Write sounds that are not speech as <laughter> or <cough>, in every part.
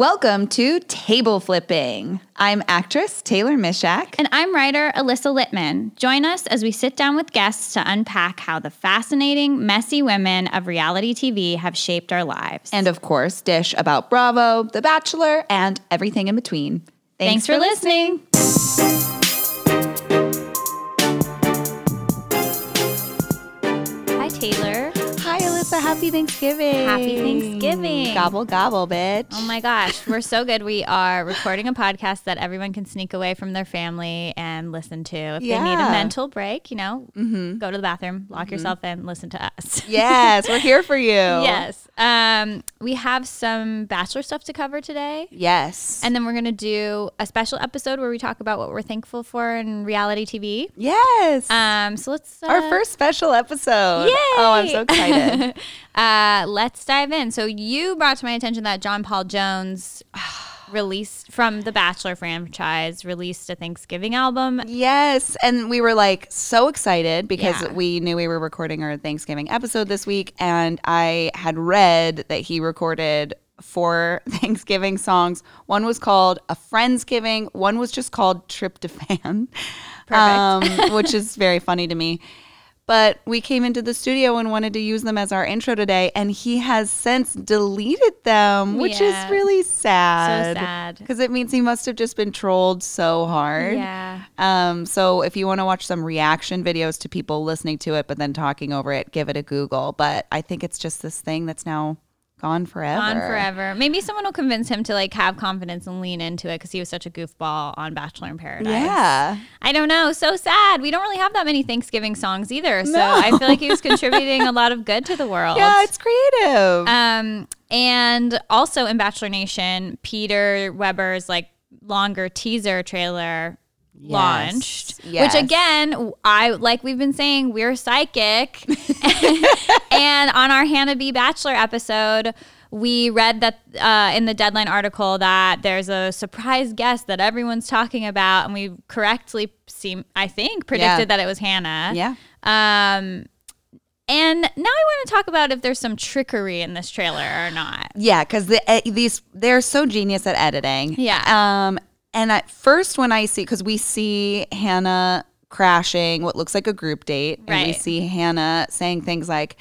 Welcome to Table Flipping. I'm actress Taylor Misiak. And I'm writer Alyssa Littman. Join us as we sit down with guests to unpack how the fascinating, messy women of reality TV have shaped our lives. And of course, dish about Bravo, The Bachelor, and everything in between. Thanks, Thanks for, for listening. Hi, happy Thanksgiving. Happy Thanksgiving. Gobble, gobble, bitch. Oh my gosh. We're so good. We are recording a podcast that everyone can sneak away from their family and listen to. If yeah. they need a mental break, you know, mm-hmm. go to the bathroom, lock mm-hmm. yourself in, listen to us. Yes, we're here for you. <laughs> yes. Um, we have some Bachelor stuff to cover today. Yes. And then we're going to do a special episode where we talk about what we're thankful for in reality TV. Yes. Um, so let's. Uh, Our first special episode. Yay! Oh, I'm so excited. <laughs> uh, let's dive in. So you brought to my attention that John Paul Jones. <sighs> released from the Bachelor franchise, released a Thanksgiving album. Yes. And we were like so excited because yeah. we knew we were recording our Thanksgiving episode this week. And I had read that he recorded four <laughs> Thanksgiving songs. One was called A Friendsgiving, one was just called Tryptophan, um, <laughs> which is very funny to me. But we came into the studio and wanted to use them as our intro today, and he has since deleted them, which yeah. is really sad. So sad. Because it means he must have just been trolled so hard. Yeah. Um, so if you want to watch some reaction videos to people listening to it, but then talking over it, give it a Google. But I think it's just this thing that's now Gone forever. Gone forever. Maybe someone will convince him to like have confidence and lean into it because he was such a goofball on Bachelor in Paradise. Yeah. I don't know. So sad. We don't really have that many Thanksgiving songs either. So no. I feel like he was contributing a lot of good to the world. <laughs> Yeah, it's creative. Um, and also in Bachelor Nation, Peter Weber's like longer teaser trailer yes. launched. Yes. Which again, I like we've been saying, we're psychic. <laughs> <laughs> and on our Hannah B. Bachelor episode, we read that uh, in the deadline article that there's a surprise guest that everyone's talking about, and we correctly seem, I think, predicted yeah. that it was Hannah. Yeah. Um, and now I want to talk about if there's some trickery in this trailer or not. Yeah, because the, uh, these they're so genius at editing. Yeah. Um, and at first, when I see, because we see Hannah crashing what looks like a group date, and right. we see Hannah saying things like,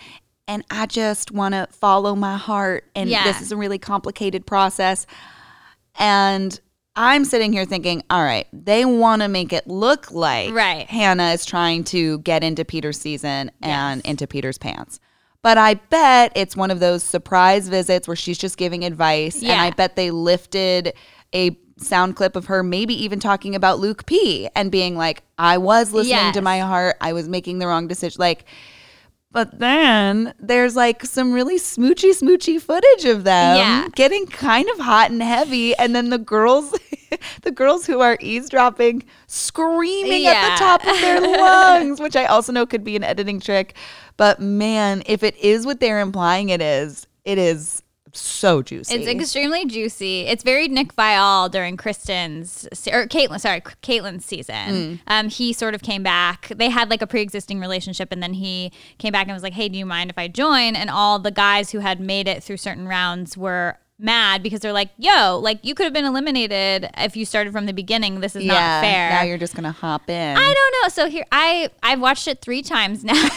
and I just want to follow my heart, and yeah. this is a really complicated process. And I'm sitting here thinking, all right, they want to make it look like right. Hannah is trying to get into Peter's season and yes. into Peter's pants. But I bet it's one of those surprise visits where she's just giving advice. Yeah. And I bet they lifted a sound clip of her maybe even talking about Luke P and being like, I was listening yes. to my heart. I was making the wrong decision. Like, but then there's like some really smoochy, smoochy footage of them yeah. getting kind of hot and heavy. And then the girls, <laughs> the girls who are eavesdropping, screaming yeah. at the top of their lungs, <laughs> which I also know could be an editing trick. But man, if it is what they're implying it is, it is so juicy. It's extremely juicy. It's very Nick Viall during Kristen's or Kaitlyn, sorry, Kaitlyn's season. Mm. Um, he sort of came back. They had like a pre-existing relationship, and then he came back and was like, "Hey, do you mind if I join?" And all the guys who had made it through certain rounds were mad because they're like, yo, like you could have been eliminated if you started from the beginning. This is yeah, not fair. Now you're just gonna hop in. I don't know. So here I I've watched it three times now. <laughs>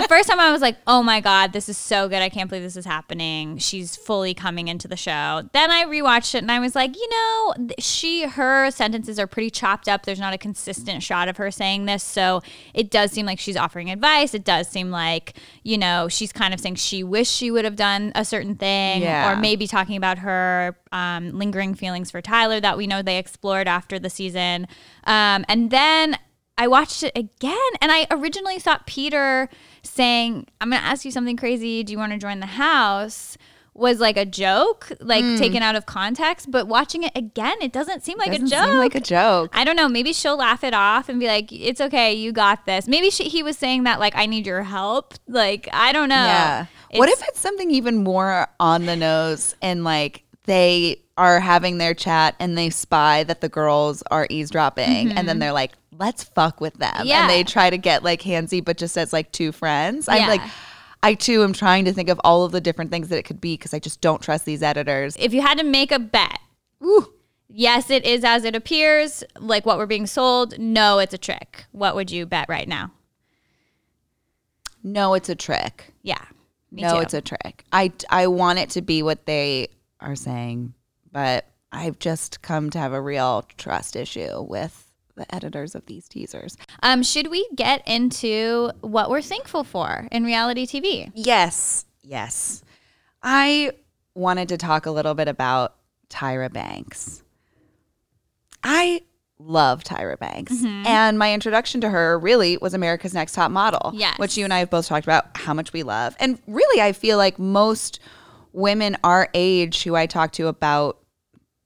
the first time I was like, oh my God, this is so good. I can't believe this is happening. She's fully coming into the show. Then I rewatched it and I was like, you know, she her sentences are pretty chopped up. There's not a consistent shot of her saying this. So it does seem like she's offering advice. It does seem like, you know, she's kind of saying she wished she would have done a certain thing. Yeah. Or or maybe talking about her um, lingering feelings for Tyler that we know they explored after the season. Um, and then I watched it again, and I originally thought Peter saying, I'm going to ask you something crazy. Do you want to join the house? was like a joke, like mm. taken out of context. But watching it again, it doesn't seem like doesn't a joke. Seem like a joke. I don't know. Maybe she'll laugh it off and be like, "It's okay, you got this." Maybe she, he was saying that like, "I need your help." Like, I don't know. Yeah. It's, what if it's something even more on the nose and like they are having their chat and they spy that the girls are eavesdropping mm-hmm. and then they're like, let's fuck with them. Yeah. And they try to get like handsy, but just as like two friends. I'm like, I too am trying to think of all of the different things that it could be because I just don't trust these editors. If you had to make a bet, Ooh. yes, it is as it appears, like what we're being sold. No, it's a trick. What would you bet right now? No, it's a trick. Yeah. no, too. it's a trick. I I want it to be what they are saying, but I've just come to have a real trust issue with the editors of these teasers. Um, should we get into what we're thankful for in reality TV? Yes, yes. I wanted to talk a little bit about Tyra Banks. I love Tyra Banks. Mm-hmm. And my introduction to her really was America's Next Top Model, yes. which you and I have both talked about how much we love. And really, I feel like most women our age who I talk to about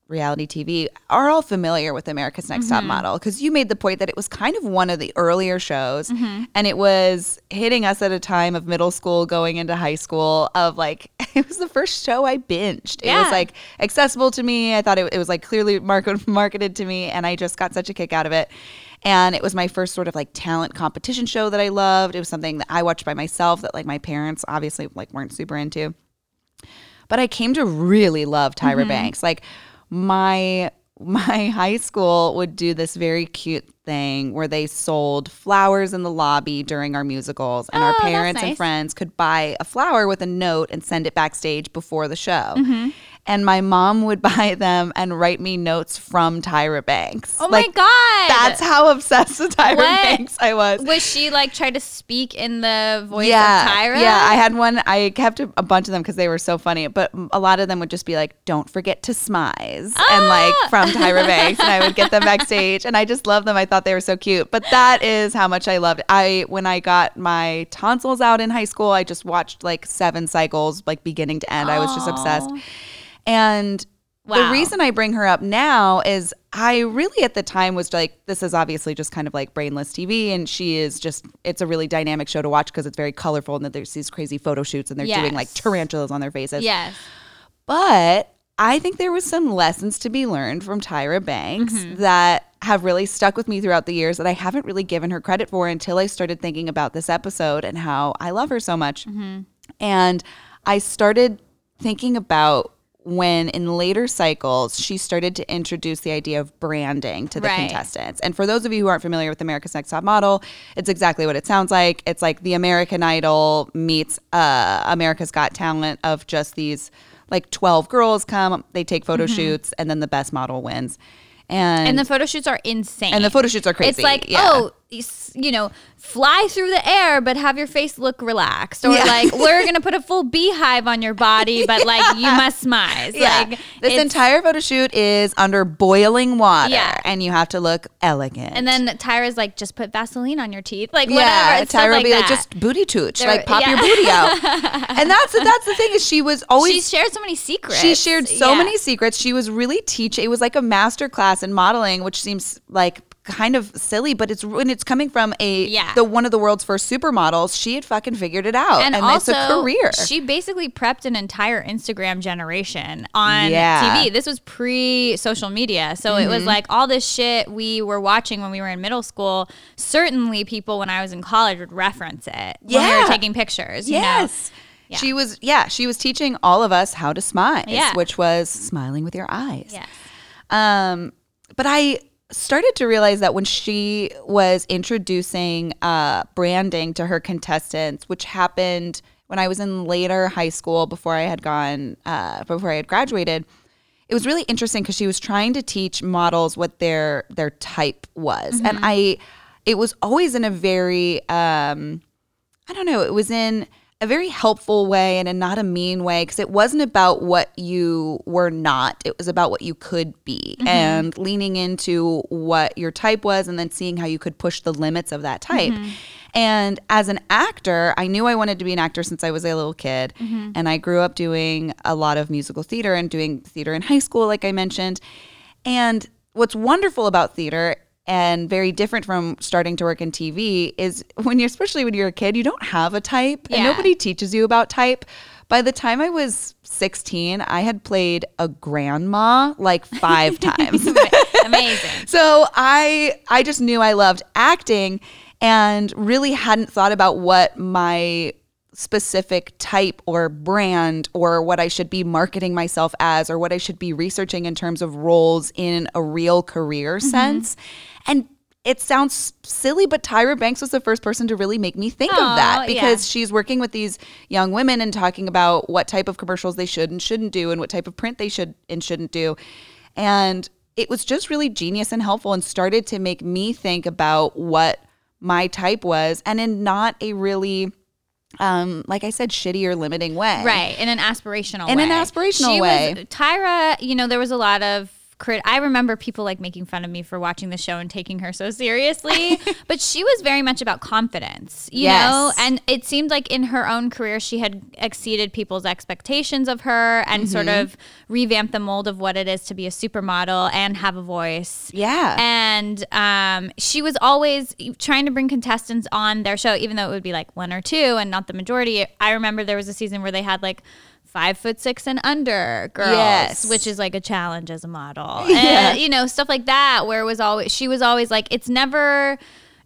reality TV are all familiar with America's Next mm-hmm. Top Model because you made the point that it was kind of one of the earlier shows mm-hmm. and it was hitting us at a time of middle school going into high school of like <laughs> it was the first show I binged. Yeah. It was like accessible to me. I thought it, it was like clearly market, marketed to me and I just got such a kick out of it. And it was my first sort of like talent competition show that I loved. It was something that I watched by myself that like my parents obviously like weren't super into. But I came to really love Tyra mm-hmm. Banks. Like my my <laughs> high school would do this very cute thing where they sold flowers in the lobby during our musicals and oh, our parents nice. and friends could buy a flower with a note and send it backstage before the show. Mm-hmm and my mom would <laughs> buy them and write me notes from Tyra Banks. Oh like, my god. That's how obsessed with Tyra what? Banks I was. Was she like try to speak in the voice yeah, of Tyra? Yeah, I had one I kept a, a bunch of them because they were so funny, but a lot of them would just be like don't forget to smize ah! and like from Tyra Banks and I would get them <laughs> backstage and I just loved them. I thought they were so cute. But that is how much I loved it. I when I got my tonsils out in high school, I just watched like seven cycles like beginning to end. I was just obsessed. And wow. the reason I bring her up now is I really at the time was like, this is obviously just kind of like brainless TV. And she is just, it's a really dynamic show to watch because it's very colorful and that there's these crazy photo shoots and they're yes. doing like tarantulas on their faces. Yes. But I think there was some lessons to be learned from Tyra Banks mm-hmm. that have really stuck with me throughout the years that I haven't really given her credit for until I started thinking about this episode and how I love her so much. Mm-hmm. And I started thinking about when in later cycles she started to introduce the idea of branding to the right. contestants. And for those of you who aren't familiar with America's Next Top Model, it's exactly what it sounds like. It's like the American Idol meets uh, America's Got Talent of just these like 12 girls come, they take photo mm-hmm. shoots, and then the best model wins. And, and the photo shoots are insane. And the photo shoots are crazy. It's like, yeah. oh, you know, fly through the air, but have your face look relaxed. Or yeah. like, we're going to put a full <laughs> beehive on your body, but like, you must smize. Yeah. Like, this entire photo shoot is under boiling water yeah. and you have to look elegant. And then Tyra's like, just put Vaseline on your teeth. Like, yeah, whatever. Tyra will be that. like, just booty tooch. Like, pop yeah. your booty out. <laughs> and that's, that's the thing is she was always. She shared so many secrets. She shared so many secrets. She was really teaching. It was like a master class in modeling, which seems like kind of silly, but it's when it's coming from a yeah. the one of the world's first supermodels. She had fucking figured it out, and, and also, it's a career. She basically prepped an entire Instagram generation on yeah. TV. This was pre social media, so mm-hmm. it was mm-hmm. like all this shit we were watching when we were in middle school. Certainly, people when I was in college would reference it yeah. when we were taking pictures. yes. Yeah. She was, yeah, she was teaching all of us how to smile, yeah. which was smiling with your eyes. Yeah. Um, but I started to realize that when she was introducing uh, branding to her contestants, which happened when I was in later high school before I had gone, uh, before I had graduated, it was really interesting because she was trying to teach models what their their type was, mm-hmm. and I, it was always in a very, um, I don't know, it was in a very helpful way and in not a mean way because it wasn't about what you were not it was about what you could be mm-hmm. and leaning into what your type was and then seeing how you could push the limits of that type mm-hmm. and as an actor i knew i wanted to be an actor since i was a little kid mm-hmm. and i grew up doing a lot of musical theater and doing theater in high school like i mentioned and what's wonderful about theater and very different from starting to work in TV is when you're especially when you're a kid, you don't have a type yeah. and nobody teaches you about type. By the time I was 16, I had played a grandma like 5 <laughs> times. Amazing. <laughs> so I I just knew I loved acting and really hadn't thought about what my specific type or brand or what I should be marketing myself as or what I should be researching in terms of roles in a real career mm-hmm. sense. And it sounds silly, but Tyra Banks was the first person to really make me think Aww, of that because yeah. she's working with these young women and talking about what type of commercials they should and shouldn't do and what type of print they should and shouldn't do. And it was just really genius and helpful and started to make me think about what my type was and in not a really um, like I said, shitty or limiting way. Right. In an aspirational in way. an aspirational she way. Was, Tyra, you know, there was a lot of crit- I remember people like making fun of me for watching the show and taking her so seriously, <laughs> but she was very much about confidence, you yes. know? And it seemed like in her own career, she had exceeded people's expectations of her and mm-hmm. sort of revamped the mold of what it is to be a supermodel and have a voice. Yeah. And um, she was always trying to bring contestants on their show, even though it would be like one or two and not the majority. I remember there was a season where they had like five foot six and under girls, yes. which is like a challenge as a model. <laughs> Yeah. And, you know, stuff like that, where it was always, she was always like, it's never,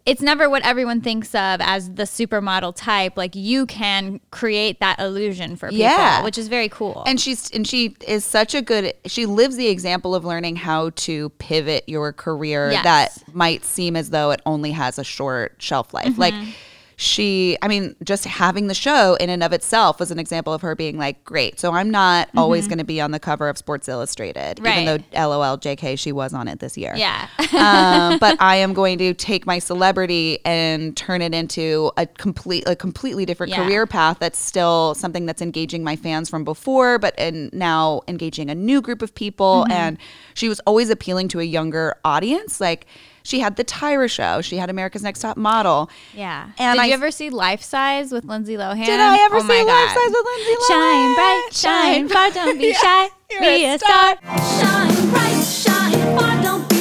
it's never what everyone thinks of as the supermodel type. Like you can create that illusion for people, yeah. which is very cool. And she's and she is such a good she lives the example of learning how to pivot your career yes. that might seem as though it only has a short shelf life. Mm-hmm. Like she i mean just having the show in and of itself was an example of her being like great so i'm not mm-hmm. always going to be on the cover of sports illustrated right. even though lol jk she was on it this year yeah um, <laughs> but i am going to take my celebrity and turn it into a complete a completely different yeah. career path that's still something that's engaging my fans from before but and now engaging a new group of people mm-hmm. and she was always appealing to a younger audience like she had the Tyra show. She had America's Next Top Model. Yeah. And did I, you ever see Life Size with Lindsay Lohan? Did I ever oh see Life Size with Lindsay Lohan? Shine bright, shine far, don't be <laughs> shy, be a star. Shine bright, shine far, don't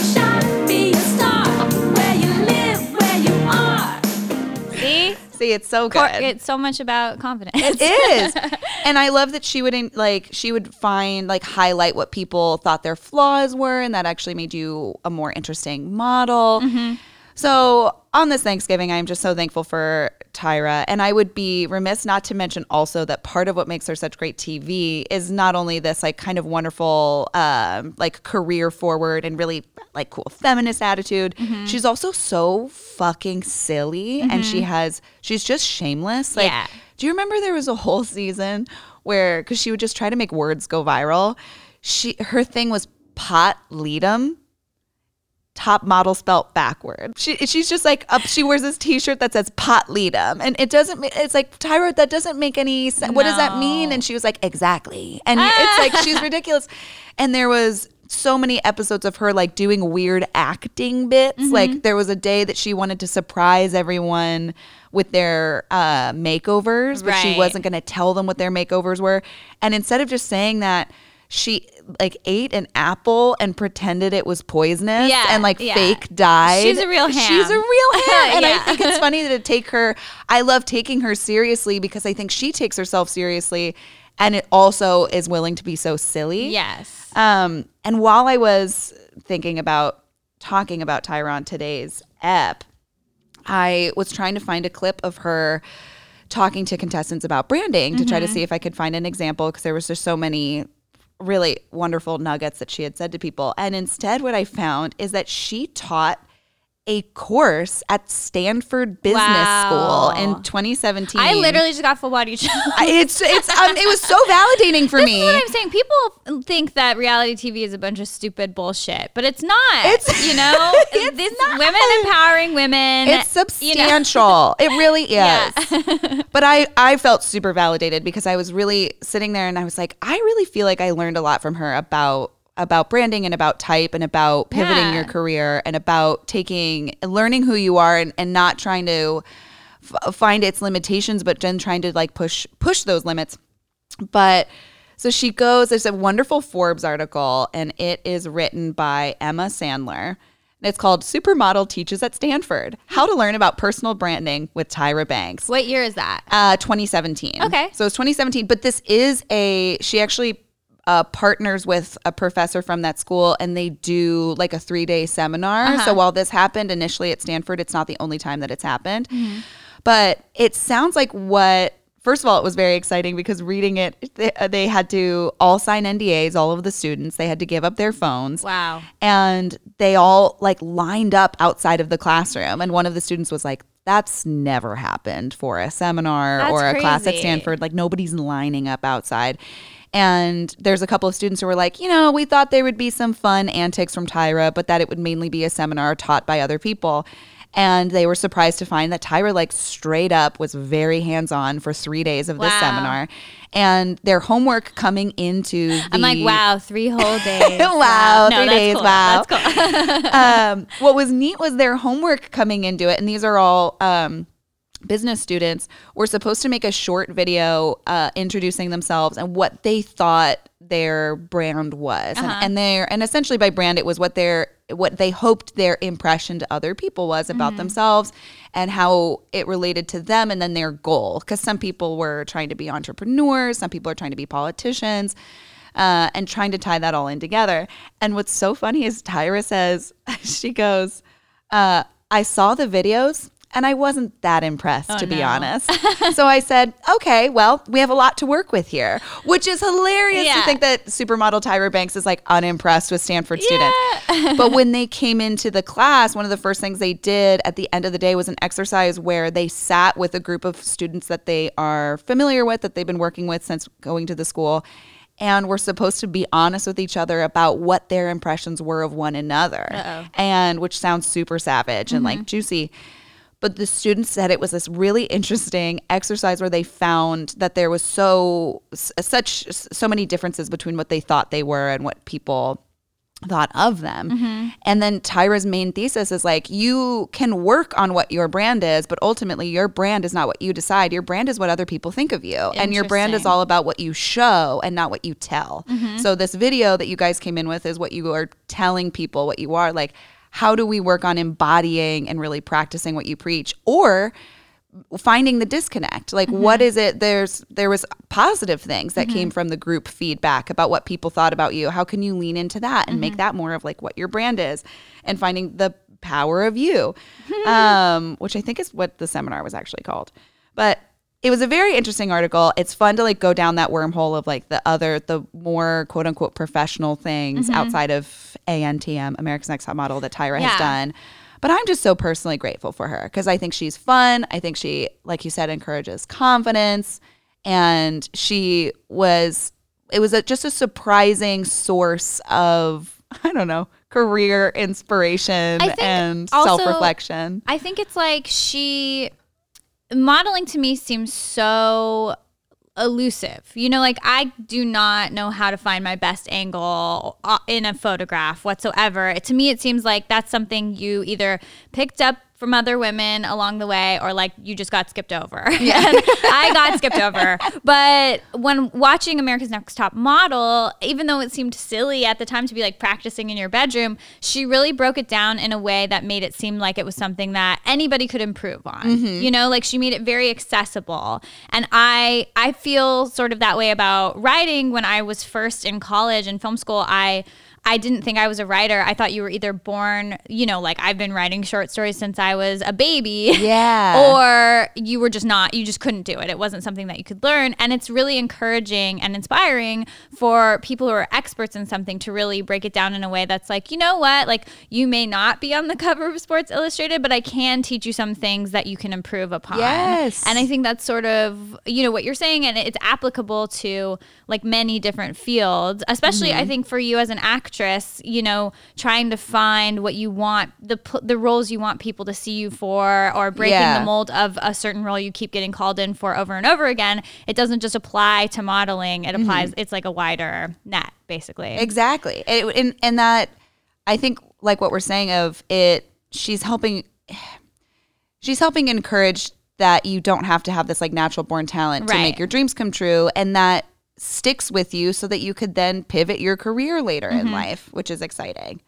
See? It's so good. It's so much about confidence. It is. <laughs> and I love that she wouldn't like she would find like highlight what people thought their flaws were and that actually made you a more interesting model. Mm-hmm. So on this Thanksgiving, I'm just so thankful for Tyra. And I would be remiss not to mention also that part of what makes her such great TV is not only this like kind of wonderful, um, like career forward and really like cool feminist attitude. Mm-hmm. She's also so fucking silly mm-hmm. and she mm-hmm. has, she's just shameless. Like, yeah. do you remember there was a whole season where, because she would just try to make words go viral? She, her thing was pot ledom top model spelt backward. She she's just like up. She wears this T-shirt that says "Pot Ledom," and it doesn't. It's like Tyra, that doesn't make any sense. No. What does that mean? And she was like, exactly. And it's <laughs> like she's ridiculous. And there was so many episodes of her like doing weird acting bits. Mm-hmm. Like there was a day that she wanted to surprise everyone with their uh, makeovers, but right. she wasn't going to tell them what their makeovers were. And instead of just saying that she like ate an apple and pretended it was poisonous yeah, and like yeah. fake died. She's a real ham. She's a real <laughs> ham. and yeah. I think it's funny to take her I love taking her seriously because I think she takes herself seriously and it also is willing to be so silly. Yes. Um and while I was thinking about talking about Tyron today's ep, I was trying to find a clip of her talking to contestants about branding to mm-hmm. try to mm-hmm. see if I could find an example because there was just so many really wonderful nuggets that she had said to people. And instead, what I found is that she taught a course at Stanford Business wow. School in 2017. I literally just got full body chills. it's it's um, it was so validating for this me. What I'm saying. People think that reality TV is a bunch of stupid bullshit, but it's not. It's you know, <laughs> it's this not. women empowering women. It's substantial. You know? it really <laughs> is. Yeah. but I I felt super validated because I was really sitting there and I was like, I really feel like I learned a lot from her about about branding and about type and about pivoting yeah. your career and about taking learning who you are and, and not trying to f- find its limitations but then trying to like push push those limits but so she goes there's a wonderful forbes article and it is written by emma sandler it's called Supermodel Teaches at Stanford How to Learn About Personal Branding with Tyra Banks. What year is that? Uh, 2017. Okay. So it's 2017, but this is a, she actually uh, partners with a professor from that school and they do like a three day seminar. Uh-huh. So while this happened initially at Stanford, it's not the only time that it's happened. Mm-hmm. But it sounds like what first of all, it was very exciting because reading it, they, uh, they, had to all sign NDAs, all of the students. They had to give up their phones. Wow. And they all like lined up outside of the classroom. And one of the students was like, that's never happened for a seminar that's or a crazy. class at Stanford. Like nobody's lining up outside. And there's a couple of students who were like, you know, we thought there would be some fun antics from Tyra, but that it would mainly be a seminar taught by other people and they were surprised to find that Tyra like straight up was very hands-on for three days of wow. this seminar and their homework coming into the, I'm like wow three whole <laughs> days wow, wow. No, three days cool. wow cool. <laughs> um, what was neat was their homework coming into it and these are all um, business students were supposed to make a short video uh, introducing themselves and what they thought their brand was uh-huh. and, and their and essentially by brand it was what their what they hoped their impression to other people was about mm-hmm. themselves and how it related to them and then their goal because some people were trying to be entrepreneurs some people are trying to be politicians uh, and trying to tie that all in together and what's so funny is tyra says <laughs> she goes uh, i saw the videos and I wasn't that impressed, oh, to be honest. <laughs> so I said, okay, well, we have a lot to work with here, which is hilarious yeah. to think that supermodel Tyra Banks is like unimpressed with Stanford yeah. students. <laughs> but when they came into the class, one of the first things they did at the end of the day was an exercise where they sat with a group of students that they are familiar with, that they've been working with since going to the school and we're supposed to be honest with each other about what their impressions were of one another Uh-oh. and which sounds super savage mm-hmm. and like juicy but the students said it was this really interesting exercise where they found that there was so such so many differences between what they thought they were and what people thought of them. Mm-hmm. And then Tyra's main thesis is like you can work on what your brand is, but ultimately your brand is not what you decide. Your brand is what other people think of you. And your brand is all about what you show and not what you tell. Mm-hmm. So this video that you guys came in with is what you are telling people what you are like how do we work on embodying and really practicing what you preach or finding the disconnect like mm-hmm. what is it there's there was positive things that mm-hmm. came from the group feedback about what people thought about you how can you lean into that and mm-hmm. make that more of like what your brand is and finding the power of you <laughs> um, which i think is what the seminar was actually called but it was a very interesting article. It's fun to like go down that wormhole of like the other, the more quote unquote professional things mm-hmm. outside of ANTM, America's Next Top Model, that Tyra yeah. has done. But I'm just so personally grateful for her because I think she's fun. I think she, like you said, encourages confidence. And she was, it was a, just a surprising source of, <laughs> I don't know, career inspiration and self reflection. I think it's like she modeling to me seems so elusive. You know, like I do not know how to find my best angle uh, in a photograph whatsoever. To me, it seems like that's something you either picked up from other women along the way or like you just got skipped over. Yeah. <laughs> I got skipped over. But when watching America's Next Top Model, even though it seemed silly at the time to be like practicing in your bedroom, she really broke it down in a way that made it seem like it was something that anybody could improve on. Mm-hmm. You know, like she made it very accessible. And I I feel sort of that way about writing when I was first in college and film school. I I didn't think I was a writer. I thought you were either born, you know, like I've been writing short stories since I was a baby. Yeah. <laughs> or you were just not, you just couldn't do it. It wasn't something that you could learn. And it's really encouraging and inspiring for people who are experts in something to really break it down in a way that's like, you know what? Like you may not be on the cover of Sports Illustrated, but I can teach you some things that you can improve upon. Yes. And I think that's sort of, you know, what you're saying. And it's applicable to like many different fields, especially mm-hmm. I think for you as an actor actress, you know, trying to find what you want the the roles you want people to see you for, or breaking yeah. the mold of a certain role you keep getting called in for over and over again. It doesn't just apply to modeling; it applies. Mm-hmm. It's like a wider net, basically. Exactly, and, and and that I think, like what we're saying of it, she's helping. She's helping encourage that you don't have to have this like natural born talent right. to make your dreams come true and that sticks with you so that you could then pivot your career later mm-hmm. in life, which is exciting.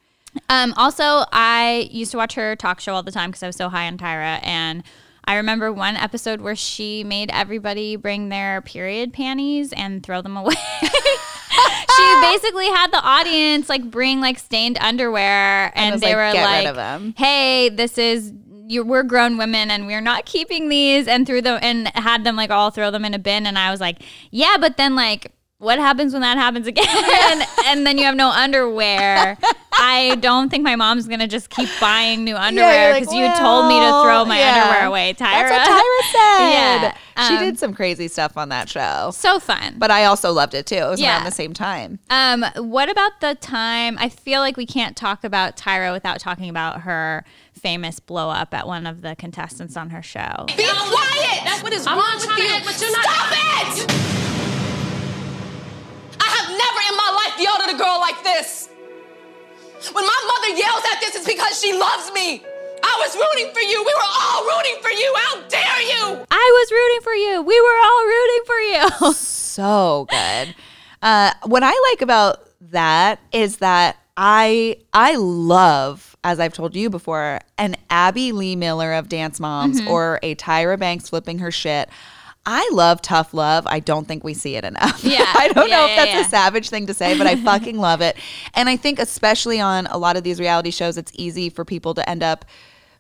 Um, also, I used to watch her talk show all the time because I was so high on Tyra. And I remember one episode where she made everybody bring their period panties and throw them away. <laughs> she <laughs> basically had the audience like bring like stained underwear and, and they like, were like, "Hey, this is you we're grown women and we're not keeping these and threw them and had them like all throw them in a bin and I was like, yeah, but then like what happens when that happens again? <laughs> and then you have no underwear. I don't think my mom's gonna just keep buying new underwear because yeah, like, well, you told me to throw my yeah. underwear away, Tyra. That's what Tyra <laughs> said. yeah, um, she did some crazy stuff on that show. So fun. But I also loved it too. It was yeah. around the same time. Um, what about the time? I feel like we can't talk about Tyra without talking about her famous blow up at one of the contestants on her show. Be quiet! That's what is I'm wrong with you. Act, Stop it! I yelled at a girl like this. When my mother yells at this, it's because she loves me. I was rooting for you. We were all rooting for you. How dare you? I was rooting for you. We were all rooting for you. <laughs> so good. Uh, what I like about that is that I I love, as I've told you before, an Abby Lee Miller of Dance Moms mm-hmm. or a Tyra Banks flipping her shit. I love tough love. I don't think we see it enough. <laughs> Yeah. I don't yeah, know if yeah, that's yeah. a savage thing to say, but I <laughs> fucking love it. And I think, especially on a lot of these reality shows, it's easy for people to end up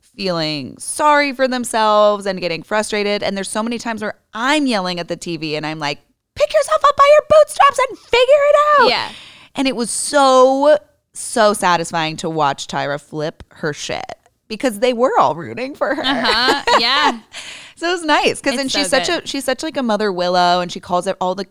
feeling sorry for themselves and getting frustrated. And there's so many times where I'm yelling at the TV and I'm like, pick yourself up by your bootstraps and figure it out. Yeah. And it was so, so satisfying to watch Tyra flip her shit because they were all rooting for her. Uh-huh. Yeah. <laughs> so it was nice because then she's so such a she's such like a mother willow and she calls it all the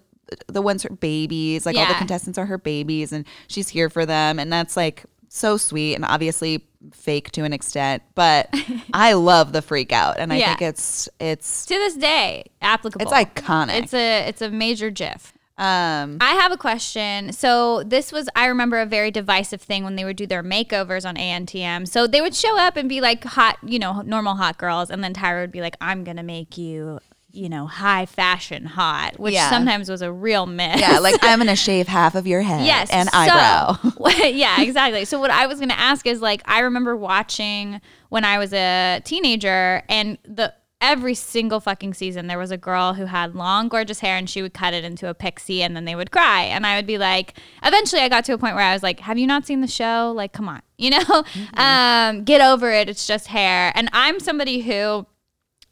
the ones her babies like all the contestants are her babies and she's here for them and that's like so sweet and obviously fake to an extent but <laughs> i love the freak out and i yeah. think it's it's to this day applicable. It's iconic. It's a it's a major gif um, I have a question. So this was, I remember, a very divisive thing when they would do their makeovers on ANTM. So they would show up and be like hot, you know, normal hot girls, and then Tyra would be like, "I'm gonna make you." You know, high fashion hot, which yeah. sometimes was a real myth. Yeah, like I'm gonna <laughs> shave half of your head yes, and so, eyebrow. <laughs> yeah, exactly. So what I was gonna ask is like I remember watching when I was a teenager, and the every single fucking season there was a girl who had long gorgeous hair and she would cut it into a pixie and then they would cry. And i would be like eventually i got to a point where i was like have you not seen the show? Like come on <laughs> you know? Mm-hmm. um, get over it. It's just hair. And i'm somebody who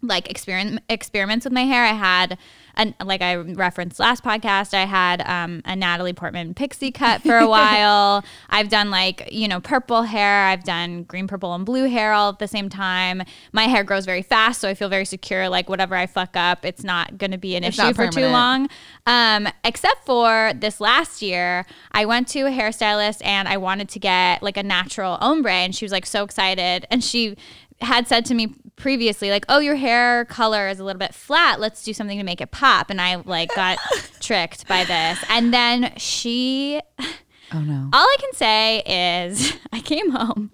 like experiment experiments with my hair. I had and like I referenced last podcast, I had um, a Natalie Portman pixie cut for a while. <laughs> I've done like, you know, purple hair. I've done green, purple, and blue hair all at the same time. My hair grows very fast, so I feel very secure. Like whatever I fuck up, it's not going to be an it's issue for too long. Um, except for this last year, I went to a hairstylist and I wanted to get like a natural ombre, and she was like so excited, and she had said to me previously like oh your hair color is a little bit flat. Let's do something to make it pop. And i like got <laughs> tricked by this. And then she oh no. All i can say is <laughs> i came home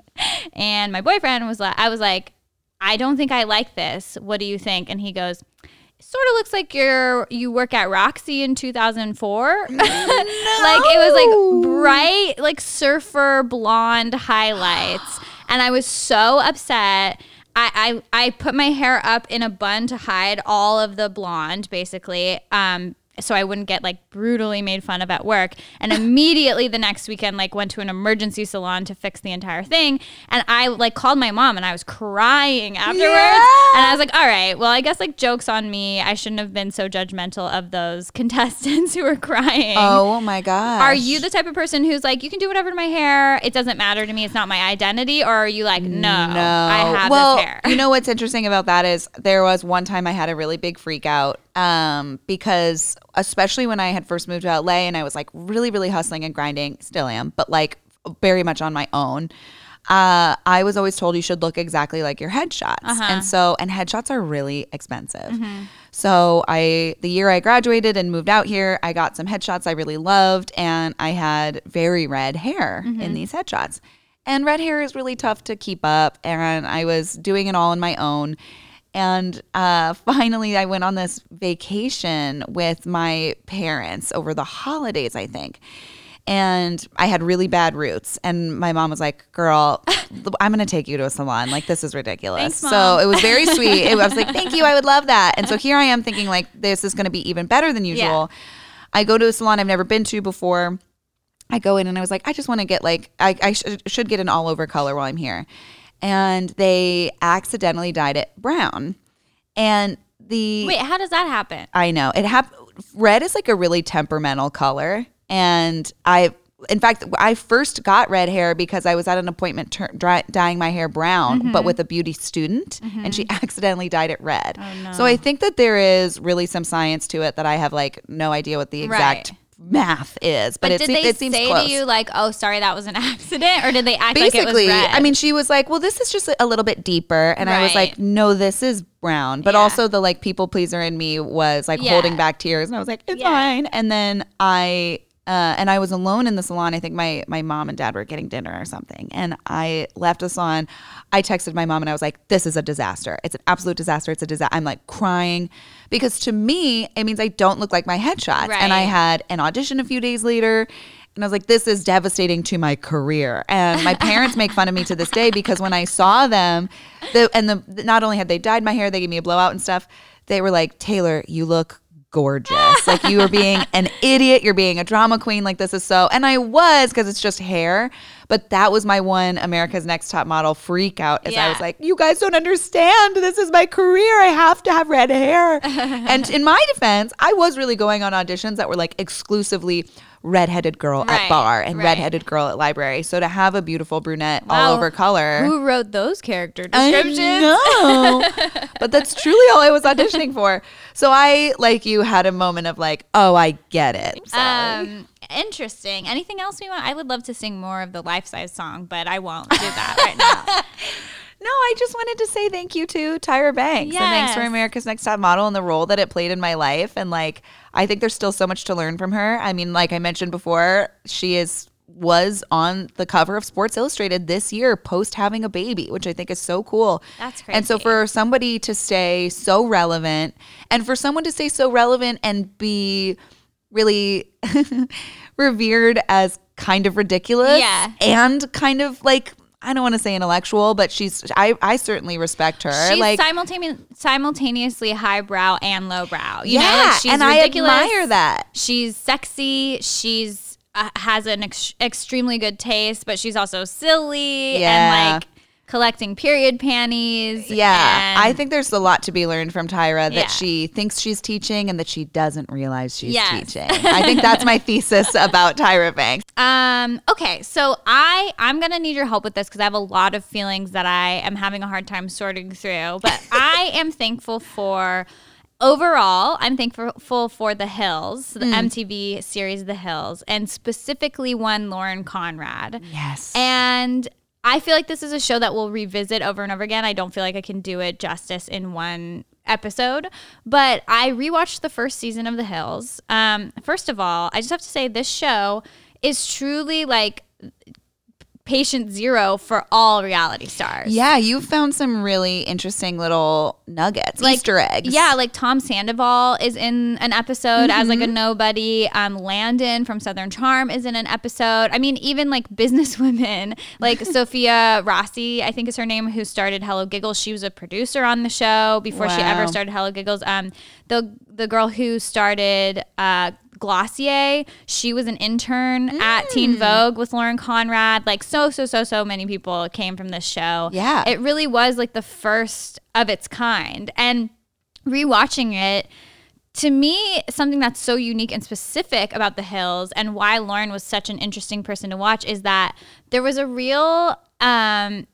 and my boyfriend was like i was like i don't think i like this. What do you think? And he goes sort of looks like you're you work at Roxy in 2004. No. <laughs> like it was like bright like surfer blonde highlights <gasps> and I was so upset. I, I, I put my hair up in a bun to hide all of the blonde, basically. Um, so I wouldn't get like brutally made fun of at work. And immediately the next weekend, like went to an emergency salon to fix the entire thing. And I like called my mom and I was crying afterwards. Yeah. And I was like, all right, well, I guess like jokes on me. I shouldn't have been so judgmental of those <laughs> contestants who were crying. Oh my God. Are you the type of person who's like, you can do whatever to my hair. It doesn't matter to me. It's not my identity. Or are you like, no, no. I have well, this hair? You know what's <laughs> interesting about that is there was one time I had a really big freak out um, because especially when I had first moved to LA and I was like really, really hustling and grinding, still am, but like very much on my own. Uh, I was always told you should look exactly like your headshots, uh-huh. and so and headshots are really expensive. Mm-hmm. So I, the year I graduated and moved out here, I got some headshots I really loved, and I had very red hair mm-hmm. in these headshots. And red hair is really tough to keep up, and I was doing it all on my own. And uh, finally, I went on this vacation with my parents over the holidays, I think. And I had really bad roots. And my mom was like, Girl, <laughs> I'm going to take you to a salon. Like, this is ridiculous. Thanks, so it was very sweet. It, I was like, <laughs> Thank you. I would love that. And so here I am thinking, like, this is going to be even better than usual. Yeah. I go to a salon I've never been to before. I go in and I was like, I just want to get like, I, I sh- should get an all over color while I'm here. And they accidentally dyed it brown. And the Wait, how does that happen? I know. It hap- red is like a really temperamental color and I in fact, I first got red hair because I was at an appointment ter- dry- dyeing my hair brown, mm-hmm. but with a beauty student, mm-hmm. and she mm-hmm. accidentally dyed it red. Oh, no. So I think that there is really some science to it that I have like no idea what the exact right math is. But, but it, did they it seems say close. to you like, "Oh, sorry, that was an <laughs> accident," or did they act Basically, like I mean, she was like, "Well, this is just a little bit deeper," and right. I was like, "No, this is brown." But yeah. also, the like people pleaser in me was like yeah. holding back tears, and I was like, "It's yeah. fine." And then I uh, and I was alone in the salon. I think my my mom and dad were getting dinner or something, and I left the salon. I texted my mom and I was like, "This is a disaster. It's an absolute disaster. It's a disaster." I'm like crying because to me it means I don't look like my headshots. Right. And I had an audition a few days later, and I was like, "This is devastating to my career." And my parents make fun of me to this day because when I saw them, the, and the not only had they dyed my hair, they gave me a blowout and stuff. They were like, "Taylor, you look gorgeous. like you are being an idiot. You're being a drama queen. Like this is so. And I was because it's just hair. But that was my one America's Next Top Model freak out. As yeah. I was like, you guys don't understand. This is my career. I have to have red hair. <laughs> and in my defense, I was really going on auditions that were like exclusively redheaded girl right, at bar and right. redheaded girl at library. So to have a beautiful brunette wow. all over color. Who wrote those character descriptions? No, <laughs> but that's truly all I was auditioning for. So I, like you, had a moment of like, oh, I get it. Um, interesting. Anything else we want? I would love to sing more of the life size song, but I won't do that right now. <laughs> No, I just wanted to say thank you to Tyra Banks yes. and thanks for America's Next Top Model and the role that it played in my life. And like, I think there's still so much to learn from her. I mean, like I mentioned before, she is was on the cover of Sports Illustrated this year post having a baby, which I think is so cool. That's crazy. And so for somebody to stay so relevant and for someone to stay so relevant and be really <laughs> revered as kind of ridiculous yeah. and kind of like I don't want to say intellectual, but she's I I certainly respect her. She's like simultaneously simultaneously highbrow and lowbrow. You yeah, know, like she's and ridiculous. I admire that. She's sexy. She's uh, has an ex- extremely good taste, but she's also silly yeah. and like collecting period panties. Yeah. I think there's a lot to be learned from Tyra that yeah. she thinks she's teaching and that she doesn't realize she's yes. teaching. I think that's my <laughs> thesis about Tyra Banks. Um, okay, so I I'm gonna need your help with this because I have a lot of feelings that I am having a hard time sorting through. But <laughs> I am thankful for overall, I'm thankful for The Hills, the mm. MTV series The Hills, and specifically one Lauren Conrad. Yes. And I feel like this is a show that we'll revisit over and over again. I don't feel like I can do it justice in one episode, but I rewatched the first season of The Hills. Um, first of all, I just have to say this show is truly like patient zero for all reality stars. Yeah, you found some really interesting little nuggets, like, Easter eggs. Yeah, like Tom Sandoval is in an episode mm-hmm. as like a mm-hmm. nobody. Um, Landon from Southern Charm is in an episode. I mean, even like businesswomen, <laughs> like <laughs> Sophia Rossi, I think is her name, who started Hello Giggles. She was a producer on the show before wow. she ever started Hello Giggles. Um, the the girl who started uh, Glossier. She was an intern mm. at Teen Vogue with Lauren Conrad. Like so, so, so, so many people came from this show. Yeah. It really was like the first of its kind. And rewatching it, to me, something that's so unique and specific about The Hills and why Lauren was such an interesting person to watch is that there was a real um,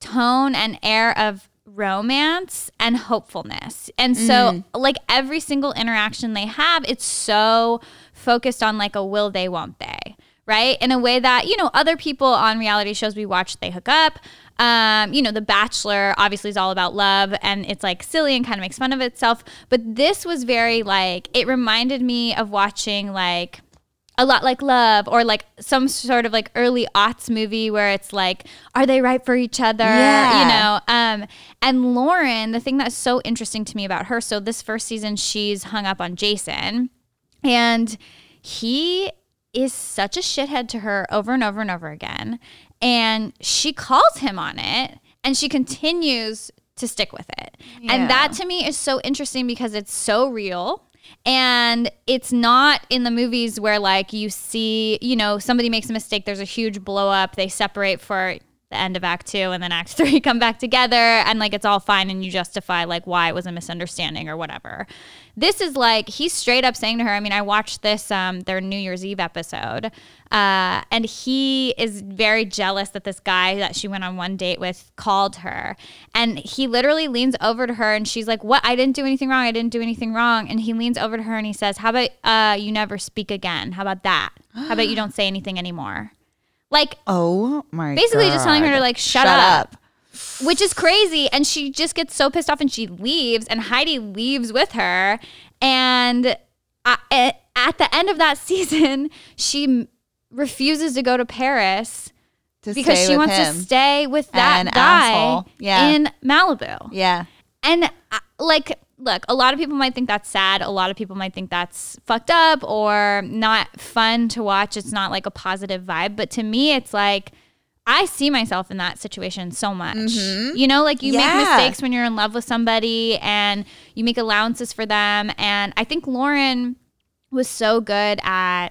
tone and air of romance and hopefulness. And so mm. like every single interaction they have, it's so focused on like a will they, won't they, right? In a way that, you know, other people on reality shows we watch, they hook up. Um, you know, The Bachelor obviously is all about love and it's like silly and kind of makes fun of itself. But this was very like, it reminded me of watching like, a lot like love or like some sort of like early aughts movie where it's like are they right for each other yeah. you know um and lauren the thing that's so interesting to me about her so this first season she's hung up on jason and he is such a shithead to her over and over and over again and she calls him on it and she continues to stick with it yeah. and that to me is so interesting because it's so real and it's not in the movies where like you see, you know, somebody makes a mistake, there's a huge blow up, they separate for the end of act 2 and then act <laughs> 3 come back together and like it's all fine and you justify like why it was a misunderstanding or whatever. This is like he's straight up saying to her, I mean, I watched this um their New Year's Eve episode. Uh, and he is very jealous that this guy that she went on one date with called her. And he literally leans over to her and she's like, What? I didn't do anything wrong. I didn't do anything wrong. And he leans over to her and he says, How about uh, you never speak again? How about that? How about you don't say anything anymore? Like, oh my basically God. just telling her to like shut, Shut up. up. Which is crazy. And she just gets so pissed off and she leaves. And Heidi leaves with her. And I, at the end of that <laughs> season, she refuses to go to Paris To because she wants to stay with that An guy asshole. Yeah. in Malibu. Yeah. And uh, like, look, a lot of people might think that's sad. A lot of people might think that's fucked up or not fun to watch. It's not like a positive vibe. But to me, it's like, I see myself in that situation so much. You know, like you Mm-hmm. Yeah. make mistakes when you're in love with somebody and you make allowances for them. And I think Lauren was so good at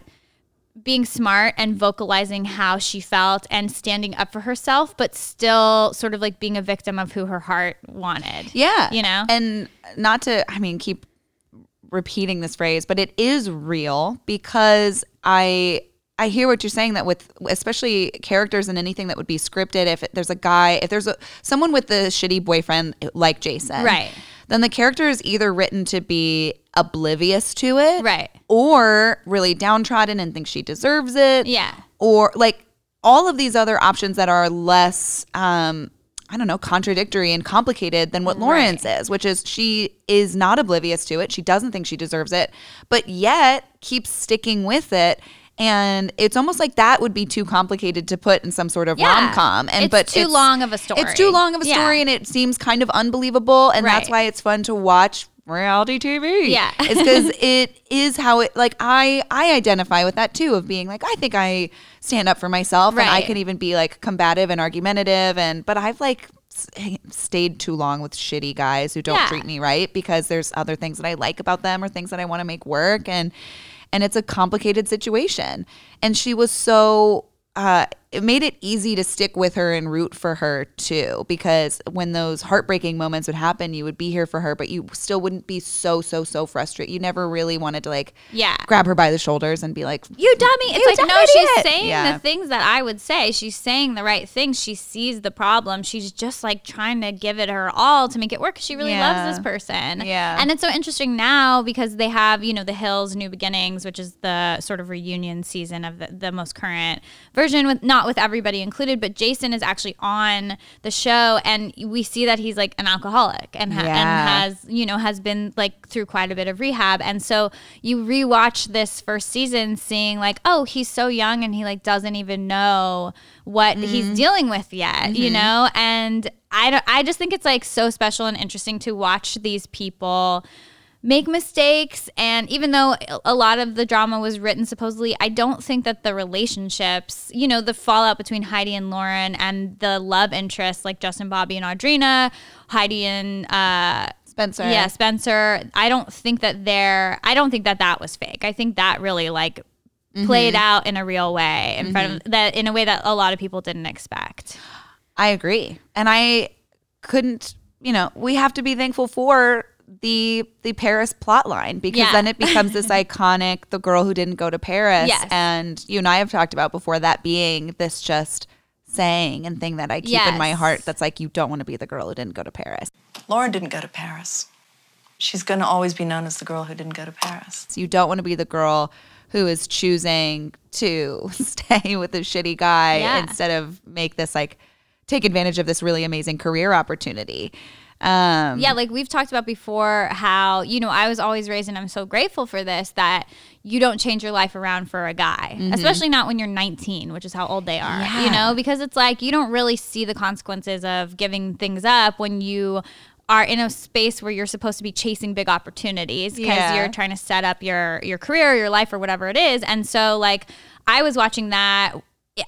being smart and vocalizing how she felt and standing up for herself, but still sort of like being a victim of who her heart wanted. Yeah. You know? And not to, I mean, keep repeating this phrase, but it is real because I. I hear what you're saying that with especially characters and anything that would be scripted if there's a guy if there's a someone with a shitty boyfriend like Jason Right. then the character is either written to be oblivious to it Right. or really downtrodden and thinks she deserves it Yeah. or like all of these other options that are less um I don't know, contradictory and complicated than what Lauren's is, which is she is not oblivious to it. She doesn't think she deserves it, but yet keeps sticking with it. And it's almost like that would be too complicated to put in some sort of Yeah. rom com. And It's but too long of a story. It's too long of a Yeah. story, and it seems kind of unbelievable. And that's why it's fun to watch reality TV. Yeah. it's because <laughs> it is how it like I I identify with that too of being like I think I stand up for myself and I can even be like combative and argumentative and but I've like stayed too long with shitty guys who don't Yeah. treat me right because there's other things that I like about them or things that I want to make work and and it's a complicated situation and she was so uh, it made it easy to stick with her and root for her too because when those heartbreaking moments would happen you would be here for her but you still wouldn't be so so so frustrated you never really wanted to like Yeah. grab her by the shoulders and be like You dummy. It's You like, dumb no, she's saying Yeah. the things that I would say. She's saying the right things. She sees the problem. She's just like trying to give it her all to make it work she really Yeah. loves this person. Yeah. And it's so interesting now because they have, you know, The Hills New Beginnings, which is the sort of reunion season of the, the most current version with not with everybody included, but Jason is actually on the show and we see that he's like an alcoholic and, ha- Yeah. and has, you know, has been like through quite a bit of rehab. And so you rewatch this first season seeing like, oh, he's so young and he like doesn't even know what mm-hmm. he's dealing with yet, you mm-hmm. know? And I don't, I just think it's like so special and interesting to watch these people make mistakes and even though a lot of the drama was written supposedly i don't think that the relationships you know the fallout between heidi and lauren and the love interests like justin bobby and audrina heidi and uh Spencer. Yeah spencer i don't think that they're i don't think that that was fake. I think that really like played out in a real way in front of that in a way that a lot of people didn't expect. I agree. And I couldn't, you know, we have to be thankful for the the Paris plot line because Yeah. then it becomes this <laughs> iconic the girl who didn't go to Paris Yes. and you and I have talked about before that being this just saying and thing that I keep in my heart that's like you don't want to be the girl who didn't go to Paris. Lauren didn't go to Paris. She's going to always be known as the girl who didn't go to Paris. So you don't want to be the girl who is choosing to <laughs> stay with a shitty guy Yeah. instead of make this like take advantage of this really amazing career opportunity. Um Yeah, like we've talked about before how, you know, I was always raised and I'm so grateful for this that you don't change your life around for a guy, especially not when you're 19, which is how old they are, you know, because it's like you don't really see the consequences of giving things up when you are in a space where you're supposed to be chasing big opportunities because Yeah. you're trying to set up your your career, your life or whatever it is. And so like I was watching that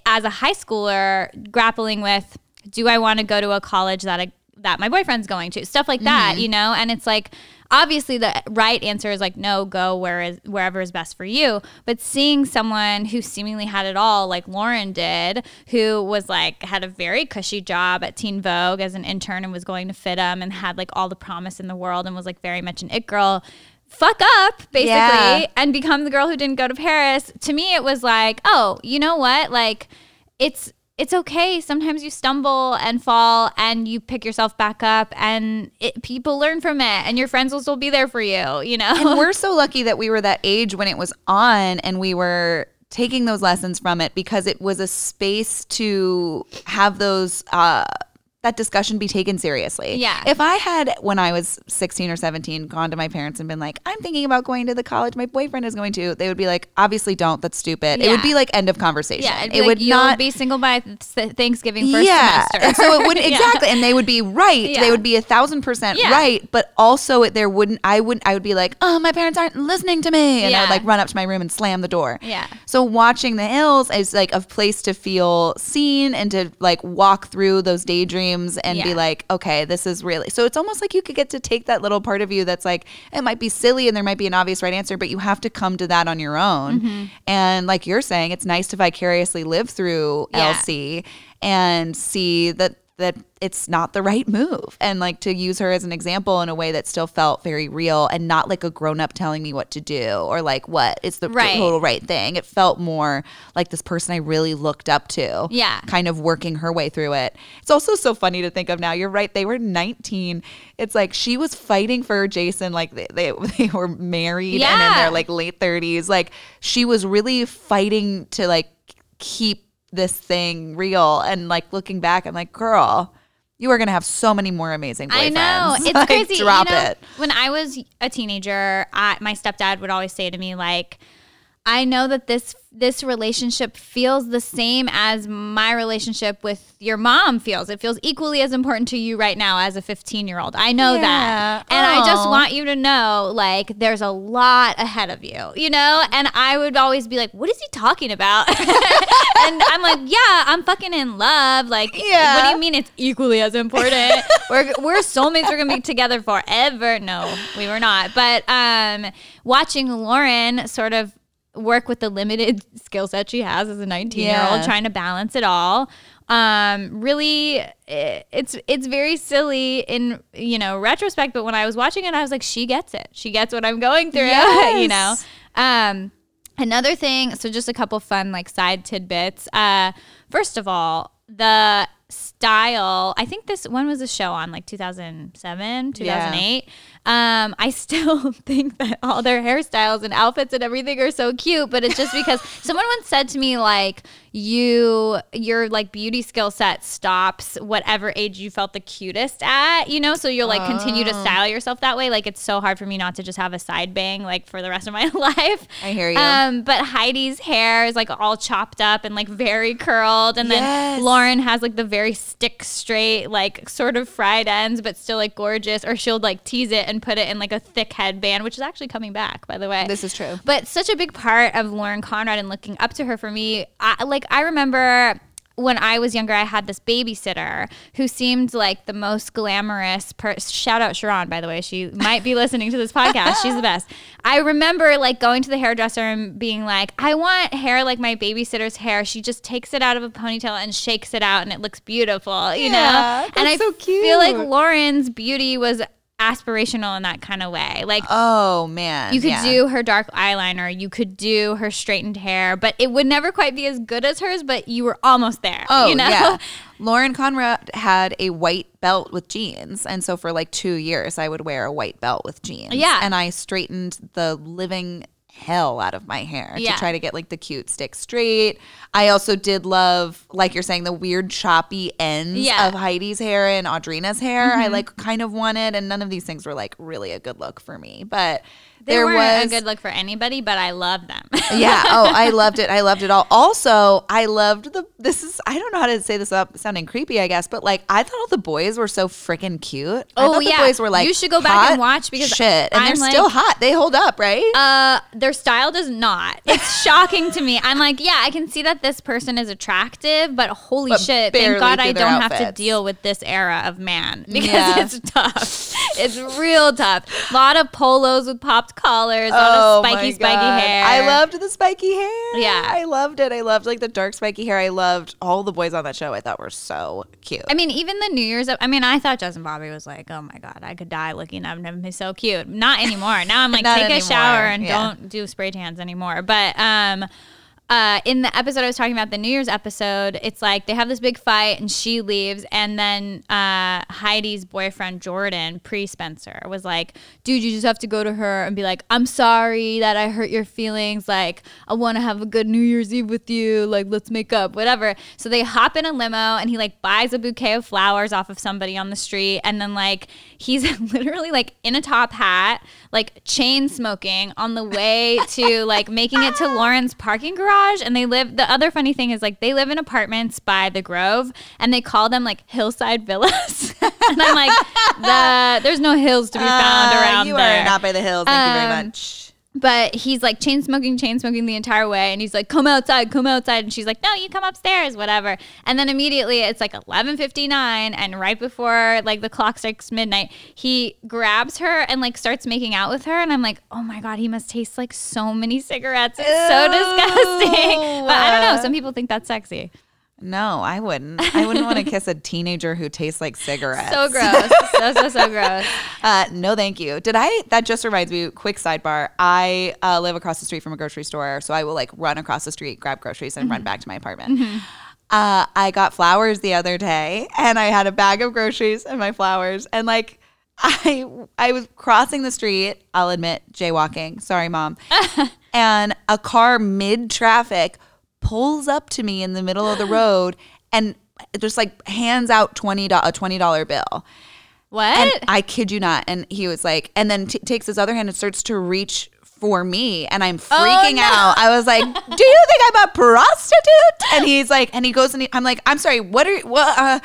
as a high schooler grappling with do I want to go to a college that that my boyfriend's going to, stuff like that, mm-hmm. you know? And it's like, obviously the right answer is like, no, go where is, wherever is best for you. But seeing someone who seemingly had it all, like Lauren did, who was like, had a very cushy job at Teen Vogue as an intern and was going to FIDM and had like all the promise in the world and was like very much an it girl fuck up basically yeah. and become the girl who didn't go to Paris. To me it was like, oh, you know what? Like it's it's okay. Sometimes you stumble and fall and you pick yourself back up and it, people learn from it and your friends will still be there for you, you know? And we're <laughs> so lucky that we were that age when it was on and we were taking those lessons from it because it was a space to have those uh, that discussion be taken seriously. Yeah. If I had, when I was 16 or 17, gone to my parents and been like, I'm thinking about going to the college my boyfriend is going to, they would be like, obviously don't. That's stupid. Yeah. It would be like end of conversation. Yeah. It like, would not be single by Thanksgiving first yeah. semester. And so it wouldn't, <laughs> exactly. And they would be right. Yeah. They would be a thousand percent right. But also there wouldn't, I wouldn't, I would be like, oh, my parents aren't listening to me. And I would like run up to my room and slam the door. Yeah. So watching the hills is like a place to feel seen and to like walk through those daydreams and be like, okay, this is really. So it's almost like you could get to take that little part of you that's like, it might be silly and there might be an obvious right answer, but you have to come to that on your own. Mm-hmm. And like you're saying, it's nice to vicariously live through yeah. LC and see that that it's not the right move. And like to use her as an example in a way that still felt very real and not like a grown up telling me what to do or like what is the right. total right thing. It felt more like this person i really looked up to yeah. kind of working her way through it. It's also so funny to think of now. You're right. They were 19 it's like she was fighting for jason like they, they, <laughs> they were married yeah. and in their like late 30s like she was really fighting to like keep this thing real. And like looking back, I'm like, girl, you are gonna have so many more amazing boyfriends. I know <laughs> it's like, crazy. Drop you know, it. When I was a teenager, I, my stepdad would always say to me like, "I know that this this relationship feels the same as my relationship with your mom feels. It feels equally as important to you right now as a 15 year old. I know yeah. that. And Aww. I just want you to know, like, there's a lot ahead of you, you know? And I would always be like, what is he talking about? <laughs> and I'm like, yeah, I'm fucking in love. Like, yeah. what do you mean it's equally as important? <laughs> we're, we're soulmates. We're going to be together forever. No, we were not. But um, watching Lauren sort of work with the limited <laughs> skill set she has as a 19 year old trying to balance it all. Um really it's it's very silly in you know retrospect but when i was watching it i was like she gets it. She gets what i'm going through yes. <laughs> you know? Um another thing so just a couple fun like side tidbits. Uh first of all the style i think this when was the show on? Like 2007 2008 yeah. Um, I <laughs> still think that all their hairstyles and outfits and everything are so cute, but it's just because <laughs> someone once said to me like you your like beauty skill set stops whatever age you felt the cutest at, you know, so you'll like continue to oh. style yourself that way. Like it's so hard for me not to just have a side bang like for the rest of my <laughs> life. I hear you. Um, but Heidi's hair is like all chopped up and like very curled, and yes. then Lauren has like the very stick straight, like sort of fried ends, but still like gorgeous. Or she'll like tease it and put it in like a thick headband, which is actually coming back, by the way. This is true. But such a big part of Lauren Conrad and looking up to her for me. I, like I remember when I was younger, I had this babysitter who seemed like the most glamorous person. Shout out Sharon, by the way. She might be listening to this podcast. She's the best. <laughs> I remember like going to the hairdresser and being like, I want hair like my babysitter's hair. She just takes it out of a ponytail and shakes it out and it looks beautiful, you yeah, know? and I so feel like Lauren's beauty was aspirational in that kind of way. Like, oh man, you could yeah. do her dark eyeliner, you could do her straightened hair, but it would never quite be as good as hers. But you were almost there. Oh you know? yeah. <laughs> Lauren Conrad had a white belt with jeans, and so for like two years, I would wear a white belt with jeans. Yeah, and I straightened the living hell out of my hair yeah. to try to get like the cute stick straight. I also did love, like you're saying, the weird choppy ends yeah. of Heidi's hair and Audrina's hair. Mm-hmm. I like kind of wanted, and none of these things were like really a good look for me. But They there was a good look for anybody, but I love them. <laughs> yeah. Oh, I <laughs> loved it. I loved it all. Also, I loved the. This is. I don't know how to say this up sounding creepy, I guess, but like I thought all the boys were so freaking cute. Oh yeah. The boys were like. You should go back and watch because shit, and I'm they're like, still hot. They hold up, right? Uh, their style does not. It's <laughs> shocking to me. I'm like, yeah, I can see that this person is attractive, but holy but shit! Thank God I don't outfits. have to deal with this era of man because yeah. it's tough. it's real tough. A lot of polos with popped collars. Oh oh spiky, spiky hair. I loved the spiky hair. Yeah. I loved it. I loved like the dark spiky hair. I loved all the boys on that show. I thought were so cute. I mean, even the New Year's, I mean, I thought Justin Bobby was like, oh my God, I could die looking at him. He's so cute. Not anymore. Now I'm <laughs> like, take anymore. a shower and yeah. don't do spray tans anymore. But, um, uh, in the episode I was talking about, the New Year's episode, it's like they have this big fight and she leaves, and then uh, Heidi's boyfriend Jordan, pre Spencer, was like, "Dude, you just have to go to her and be like, I'm sorry that I hurt your feelings. Like, I want to have a good New Year's Eve with you. Like, let's make up, whatever." So they hop in a limo, and he like buys a bouquet of flowers off of somebody on the street, and then like he's <laughs> literally like in a top hat, like chain smoking on the way to like making it to Lauren's parking garage and they live the other funny thing is like they live in apartments by the Grove and they call them like hillside villas. <laughs> and I'm like, the there's no hills to be found uh, around you there. are not by the hills. Thank um, you very um, much but he's like chain smoking, chain smoking the entire way. And he's like, come outside, come outside. And she's like, no, you come upstairs, whatever. And then immediately it's like 11.59. And right before like the clock strikes midnight, he grabs her and like starts making out with her. And I'm like, oh my God, he must taste like so many cigarettes. It's Ew. so disgusting. <laughs> But I don't know. Some people think that's sexy. No, I wouldn't. I wouldn't want to kiss a teenager who tastes like cigarettes. So gross. <laughs> so so so gross. Uh, no, thank you. Did I? That just reminds me. Quick sidebar. I uh, live across the street from a grocery store, so I will like run across the street, grab groceries, and mm-hmm. run back to my apartment. Mm-hmm. Uh, I got flowers the other day, and I had a bag of groceries and my flowers, and like. I I was crossing the street. I'll admit, jaywalking. Sorry, mom. <laughs> and a car mid traffic pulls up to me in the middle of the <gasps> road and just like hands out twenty a twenty dollar bill. What? And I kid you not. And he was like, and then t- takes his other hand and starts to reach for me, and I'm oh, freaking oh, no. out. I was like, <laughs> "Do you think I'm a prostitute?" And he's like, and he goes and he, I'm like, "I'm sorry, what are what?" Uh,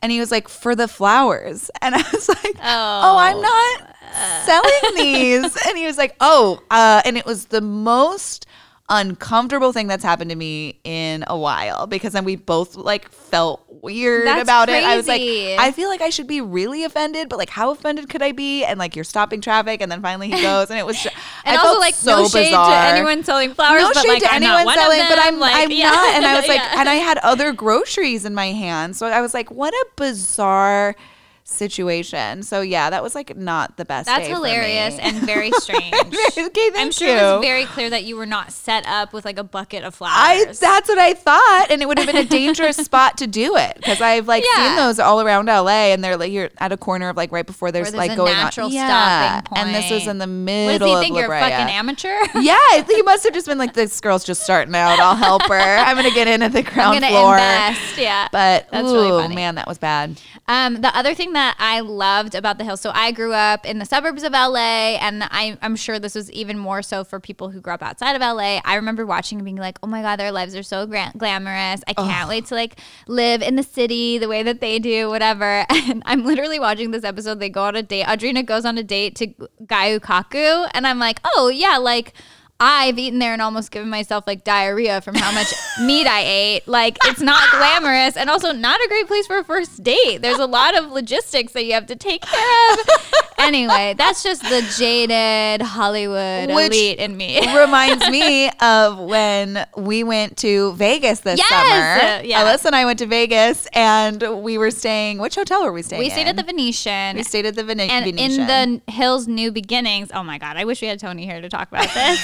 and he was like, "For the flowers," <laughs> and I was like, "Oh, oh I'm not." selling these <laughs> and he was like oh uh, and it was the most uncomfortable thing that's happened to me in a while because then we both like felt weird that's about crazy. it. I was like, I feel like I should be really offended, but like, how offended could I be? And like, you're stopping traffic, and then finally he <laughs> goes, and it was. Just, and I also like, so no shade bizarre. to anyone selling flowers, no but shade like, to I'm anyone selling, but I'm like, I'm yeah. not, and I was <laughs> like, yeah. and I had other groceries in my hand, so I was like, what a bizarre situation. So yeah, that was like not the best. That's hilarious and very <laughs> strange. <laughs> okay, I'm sure you. it was very clear that you were not set up with like a bucket of flowers. I that's what I thought, and it would have been a dangerous <laughs> spot to do it because I've like yeah. seen those all around LA, and they're like you're at a corner of like right before there's, there's like going natural on. Yeah, and this was in the middle. What does he think? You're a fucking amateur. yeah, he must have just been like this girl's just starting out. I'll help her. I'm gonna get in at the ground I'm floor. Invest. Yeah, but that's ooh, really funny. man, that was bad. Um, the other thing that I loved about the hills, so I grew up in the suburbs of LA, and I, am sure this was even more so for people who grew up outside of LA. I remember watching and being like, "Oh my god, their lives are so gra- glamorous! I can't wait to like live in the city the way that they do, whatever." <laughs> And I'm literally watching this episode. They go on a date. Audrina goes on a date to Gyu-Kaku, and I'm like, "Oh yeah, like." I've eaten there and almost given myself like diarrhea from how much <laughs> meat I ate. Like it's not glamorous and also not a great place for a first date. There's a lot of logistics that you have to take care of. Anyway, that's just the jaded Hollywood Which elite in me. <laughs> reminds me of when we went to Vegas this yes! summer. Yeah. Alyssa and I went to Vegas and we were staying. Which hotel were we staying? We stayed at the Venetian. We stayed at the Vene- and Venetian. in the Hills New Beginnings. Oh my god, I wish we had Tony here to talk about <laughs> this.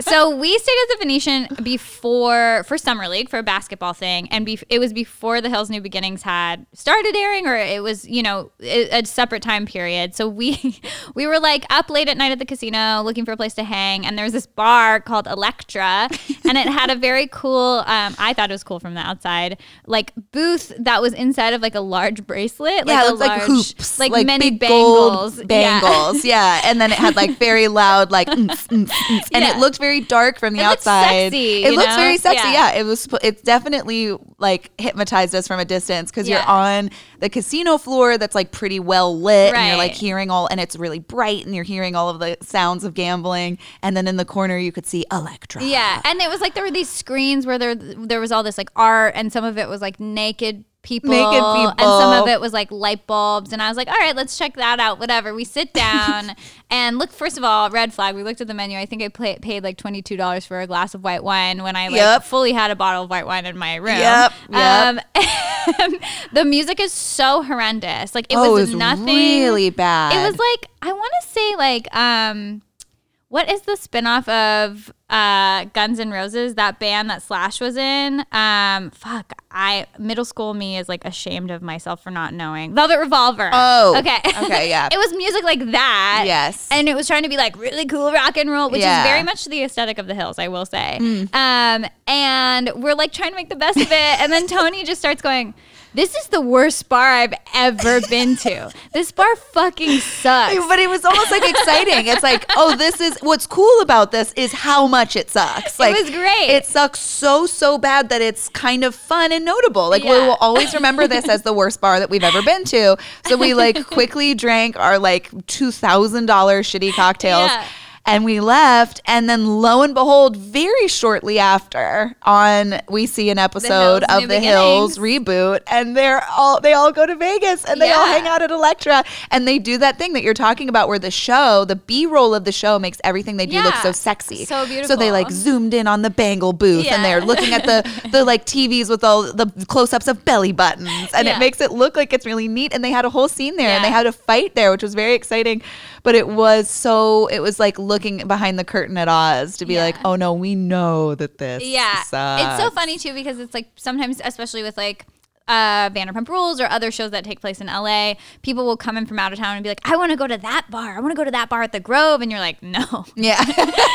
so we stayed at the Venetian before for summer league for a basketball thing, and be, it was before the Hills New Beginnings had started airing, or it was you know a, a separate time period. So we <laughs> we were like up late at night at the casino looking for a place to hang, and there was this bar called Electra, <laughs> and it had a very cool. Um, I thought it was cool from the outside, like booth that was inside of like a large bracelet, yeah, like it a large, like hoops, like, like many bangles, bangles, yeah. <laughs> yeah. and then it had like very loud like, and yeah. it looked very dark from the it outside. Sexy, it looks know? very sexy. Yeah. yeah. it was. It's definitely like hypnotized us from a distance because you're on the casino floor that's like pretty well lit, right. and you're like hearing all, and it's really bright, and you're hearing all of the sounds of gambling, and then in the corner you could see Electra. Yeah, and it was like there were these screens where there there was all this like art, and some of it was like naked people, naked people, and some of it was like light bulbs. And I was like, all right, let's check that out. Whatever. We sit down <laughs> and look. First of all, red flag. We looked at the menu. I think I play, paid like twenty two dollars for a glass of white wine when I like yep. fully had a bottle of white wine in my room. Yep. yep. Um, <laughs> the music is so horrendous. Like it oh, was, it was nothing. Really bad. It was like I want to say like um what is the spinoff of uh, Guns N' Roses? That band that Slash was in. Um, fuck, I middle school me is like ashamed of myself for not knowing. Velvet Revolver. Oh, okay, okay, yeah. <laughs> it was music like that. Yes, and it was trying to be like really cool rock and roll, which yeah. is very much the aesthetic of the Hills, I will say. Mm. Um, and we're like trying to make the best of it, and then Tony just starts going this is the worst bar I've ever <laughs> been to. This bar fucking sucks. But it was almost like exciting. It's like, oh, this is what's cool about this is how much it sucks. Like it was great. It sucks so so bad that it's kind of fun and notable. Like yeah. we will always remember this as the worst bar that we've ever been to. So we like <laughs> quickly drank our like two thousand dollar shitty cocktails. Yeah and we left and then lo and behold very shortly after on we see an episode the of the hills reboot and they're all they all go to vegas and they yeah. all hang out at electra and they do that thing that you're talking about where the show the b-roll of the show makes everything they do yeah. look so sexy so beautiful so they like zoomed in on the bangle booth yeah. and they're looking at the <laughs> the like tvs with all the close-ups of belly buttons and it makes it look like it's really neat and they had a whole scene there and they had a fight there which was very exciting but it was so it was like looking behind the curtain at Oz to be yeah. like, oh no, we know that this. Yeah, sucks. it's so funny too because it's like sometimes, especially with like uh, Vanderpump Rules or other shows that take place in LA, people will come in from out of town and be like, I want to go to that bar. I want to go to that bar at the Grove. And you're like, no. Yeah.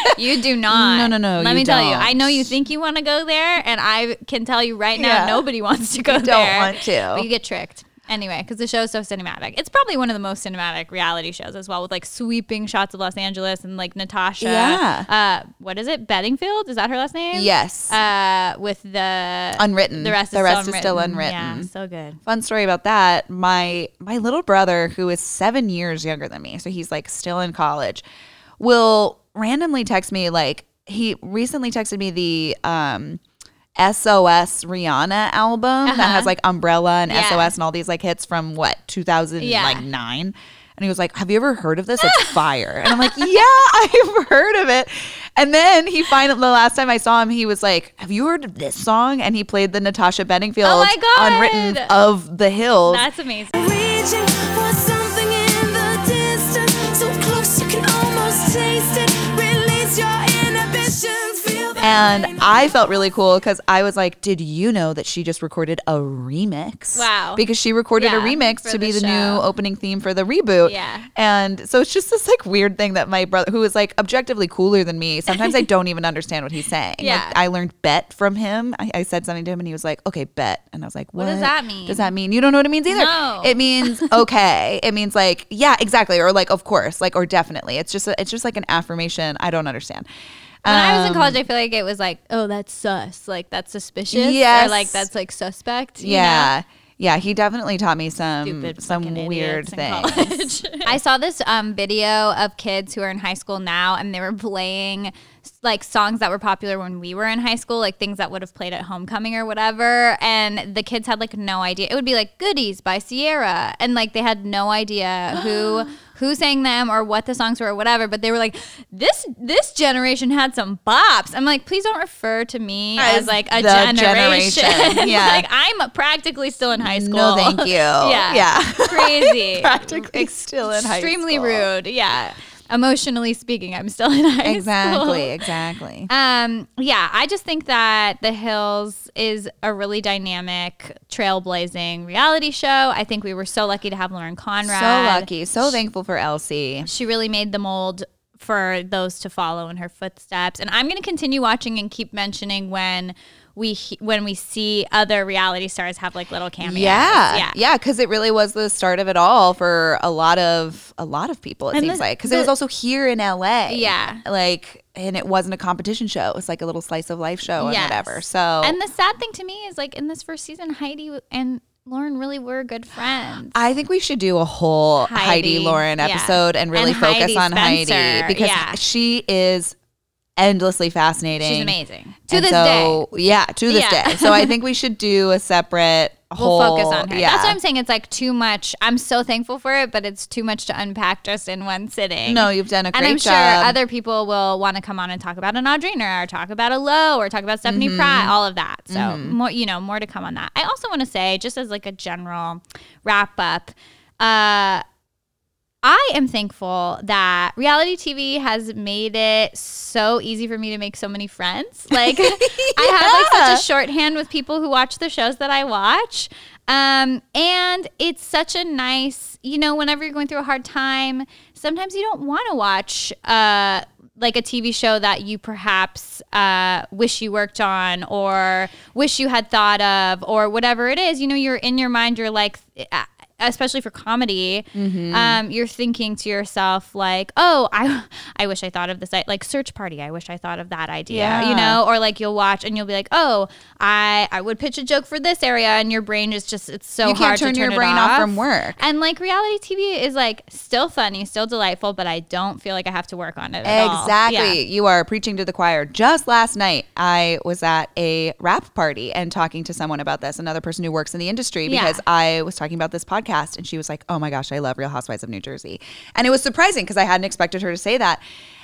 <laughs> you do not. No, no, no. Let me don't. tell you, I know you think you want to go there. And I can tell you right now, yeah. nobody wants to go you there. Don't want to. But you get tricked. Anyway, because the show is so cinematic. It's probably one of the most cinematic reality shows as well, with like sweeping shots of Los Angeles and like Natasha. Yeah. Uh, what is it? Bedingfield? Is that her last name? Yes. Uh, with the unwritten. The rest. The is rest still is still unwritten. Yeah, so good. Fun story about that. My my little brother, who is seven years younger than me, so he's like still in college, will randomly text me like he recently texted me the um SOS Rihanna album uh-huh. that has like Umbrella and yeah. SOS and all these like hits from what 2009. Yeah. And he was like, "Have you ever heard of this? It's <laughs> fire." And I'm like, "Yeah, <laughs> I've heard of it." And then he finally, the last time I saw him, he was like, "Have you heard of this song?" And he played the Natasha Bedingfield oh unwritten of the Hills. That's amazing. And I felt really cool because I was like, did you know that she just recorded a remix? Wow. Because she recorded yeah, a remix to be the show. new opening theme for the reboot. Yeah. And so it's just this like weird thing that my brother, who is like objectively cooler than me, sometimes I don't even understand what he's saying. <laughs> Yeah. Like, I learned bet from him. I, I, said something to him and he was like, okay, bet. And I was like, what? what does that mean? Does that mean you don't know what it means either? No. It means <laughs> okay. it means like, yeah, exactly. Or like, of course, like, or definitely. It's just, a, it's just like an affirmation. I don't understand. When um, I was in college, I feel like it was like, oh, that's sus, like that's suspicious, yes. or like that's like suspect. yeah. Know? Yeah, he definitely taught me some Stupid some weird things. <laughs> I saw this um, video of kids who are in high school now, and they were playing like songs that were popular when we were in high school, like things that would have played at homecoming or whatever. And the kids had like no idea. It would be like "Goodies" by Ciara, and like they had no idea who <gasps> <gasps> <gasps> who sang them or what the songs were or whatever. But they were like, "This this generation had some bops." I'm like, please don't refer to me as, as like a generation. <laughs> generation. Yeah, like I'm practically still in high school. No, thank you. <laughs> yeah, yeah, crazy. <laughs> practically still in high school. Extremely rude. Yeah. Emotionally speaking, I'm still <laughs> in high exactly, school. Exactly. Um, yeah, I just think that The Hills is a really dynamic, trailblazing reality show. I think we were so lucky to have Lauren Conrad. So lucky. So thankful for LC. She really made the mold for those to follow in her footsteps. And I'm going to continue watching and keep mentioning when we when we see other reality stars have like little cameos. Yeah, yeah, yeah, because it really was the start of it all for a lot of a lot of people. It and seems the, like because it was also here in LA. Yeah, like and it wasn't a competition show. It was like a little slice of life show yes. and whatever. So and the sad thing to me is like in this first season, Heidi and Lauren really were good friends. I think we should do a whole Heidi, Heidi Lauren episode yeah. and really and focus Heidi on Spencer. Heidi because yeah. she is endlessly fascinating. She's amazing. To and this so, day. Yeah, to this yeah. day. So I think we <laughs> should do a separate whole, we'll focus on her. Yeah. That's what I'm saying. It's like too much. I'm so thankful for it, but it's too much to unpack just in one sitting. No, you've done a great job. And I'm job. sure other people will want to come on and talk about an Audrina or talk about a Lo or talk about Stephanie mm-hmm. Pratt, all of that. So mm-hmm. more, you know, more to come on that. I also want to say, just as like a general wrap up, uh, I am thankful that reality TV has made it so easy for me to make so many friends. <laughs> Like yeah. I have like such a shorthand with people who watch the shows that I watch. Um, and it's such a nice, you know, whenever you're going through a hard time, sometimes you don't want to watch uh like a TV show that you perhaps uh, wish you worked on or wish you had thought of or whatever it is. You know, you're in your mind, you're like, especially for comedy, mm-hmm. um, you're thinking to yourself like, "Oh, I, <laughs> I wish I thought of this." Like Search Party, I wish I thought of that idea. Yeah. You know, or like you'll watch and you'll be like, "Oh, I, I would pitch a joke for this area," and your brain is just it's so you hard turn to turn your brain off. off. from work. And like reality TV is like still funny, still delightful, but I don't feel like I have to work on it. exactly, yeah. you are preaching to the choir. Just last night, I was at a wrap party and talking to someone about this, another person who works in the industry, because yeah. I was talking about this podcast podcast and she was like, "Oh my gosh, I love Real Housewives of New Jersey." And it was surprising because I hadn't expected her to say that.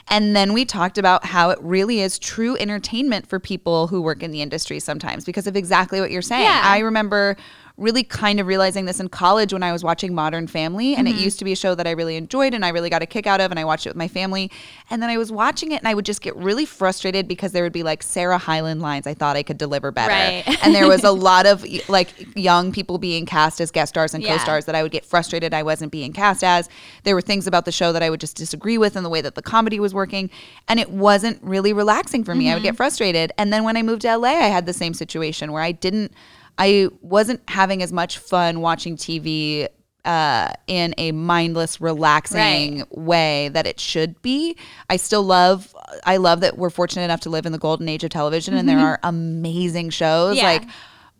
And then we talked about how it really is true entertainment for people who work in the industry sometimes because of exactly what you're saying. Yeah. I remember really kind of realizing this in college when I was watching Modern Family. And mm-hmm. it used to be a show that I really enjoyed and I really got a kick out of. And I watched it with my family. And then I was watching it and I would just get really frustrated because there would be like Sarah Hyland lines I thought I could deliver better. Right. and there was a <laughs> lot of like young people being cast as guest stars and yeah. co stars that I would get frustrated I wasn't being cast as. There were things about the show that I would just disagree with and the way that the comedy was working. And it wasn't really relaxing for me. Mm-hmm. I would get mm-hmm. frustrated. And then when I moved to LA, I had the same situation where I didn't I wasn't having as much fun watching TV uh, in a mindless, relaxing right. way that it should be. I still love. I love that we're fortunate enough to live in the golden age of television, mm-hmm. and there mm-hmm. are amazing shows yeah. like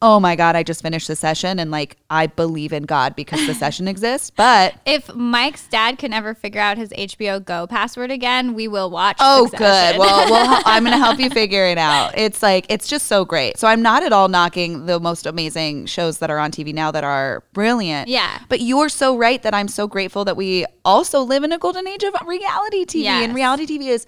oh my God, I just finished Succession and like I believe in God because Succession <laughs> exists. But if Mike's dad can ever figure out his HBO Go password again, we will watch. Oh, good. Well, <laughs> well, I'm going to help you figure it out. It's like, it's just so great. So I'm not at all knocking the most amazing shows that are on TV now that are brilliant. Yeah. But you're so right that I'm so grateful that we also live in a golden age of reality TV. Yes. And reality TV is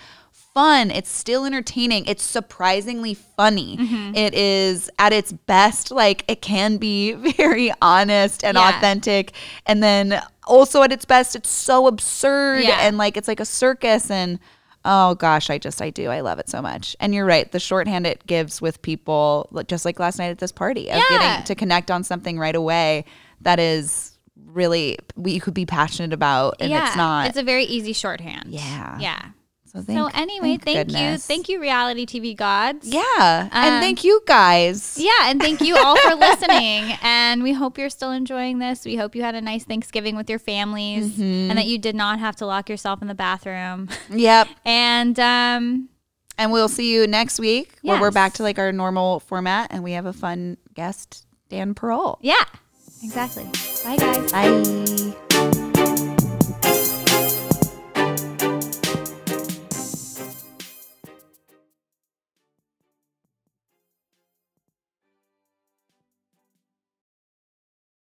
fun. It's still entertaining. It's surprisingly funny. Mm-hmm. It is at its best, like it can be <laughs> very honest and yeah. authentic. And then also at its best, it's so absurd yeah. and like it's like a circus. And oh gosh, I just, I do. I love it so much. And you're right. The shorthand it gives with people, just like last night at this party, of yeah. getting to connect on something right away that is really we could be passionate about and yeah, it's not it's a very easy shorthand yeah yeah so, thank, so anyway, thank, thank you, thank you, reality TV gods. Yeah, um, and thank you guys. Yeah, and thank you all for <laughs> listening. And we hope you're still enjoying this. We hope you had a nice Thanksgiving with your families, mm-hmm. and that you did not have to lock yourself in the bathroom. Yep. <laughs> and um, and we'll see you next week yes. where we're back to like our normal format, and we have a fun guest, Dan Parole. Yeah, exactly. Bye, guys. Bye.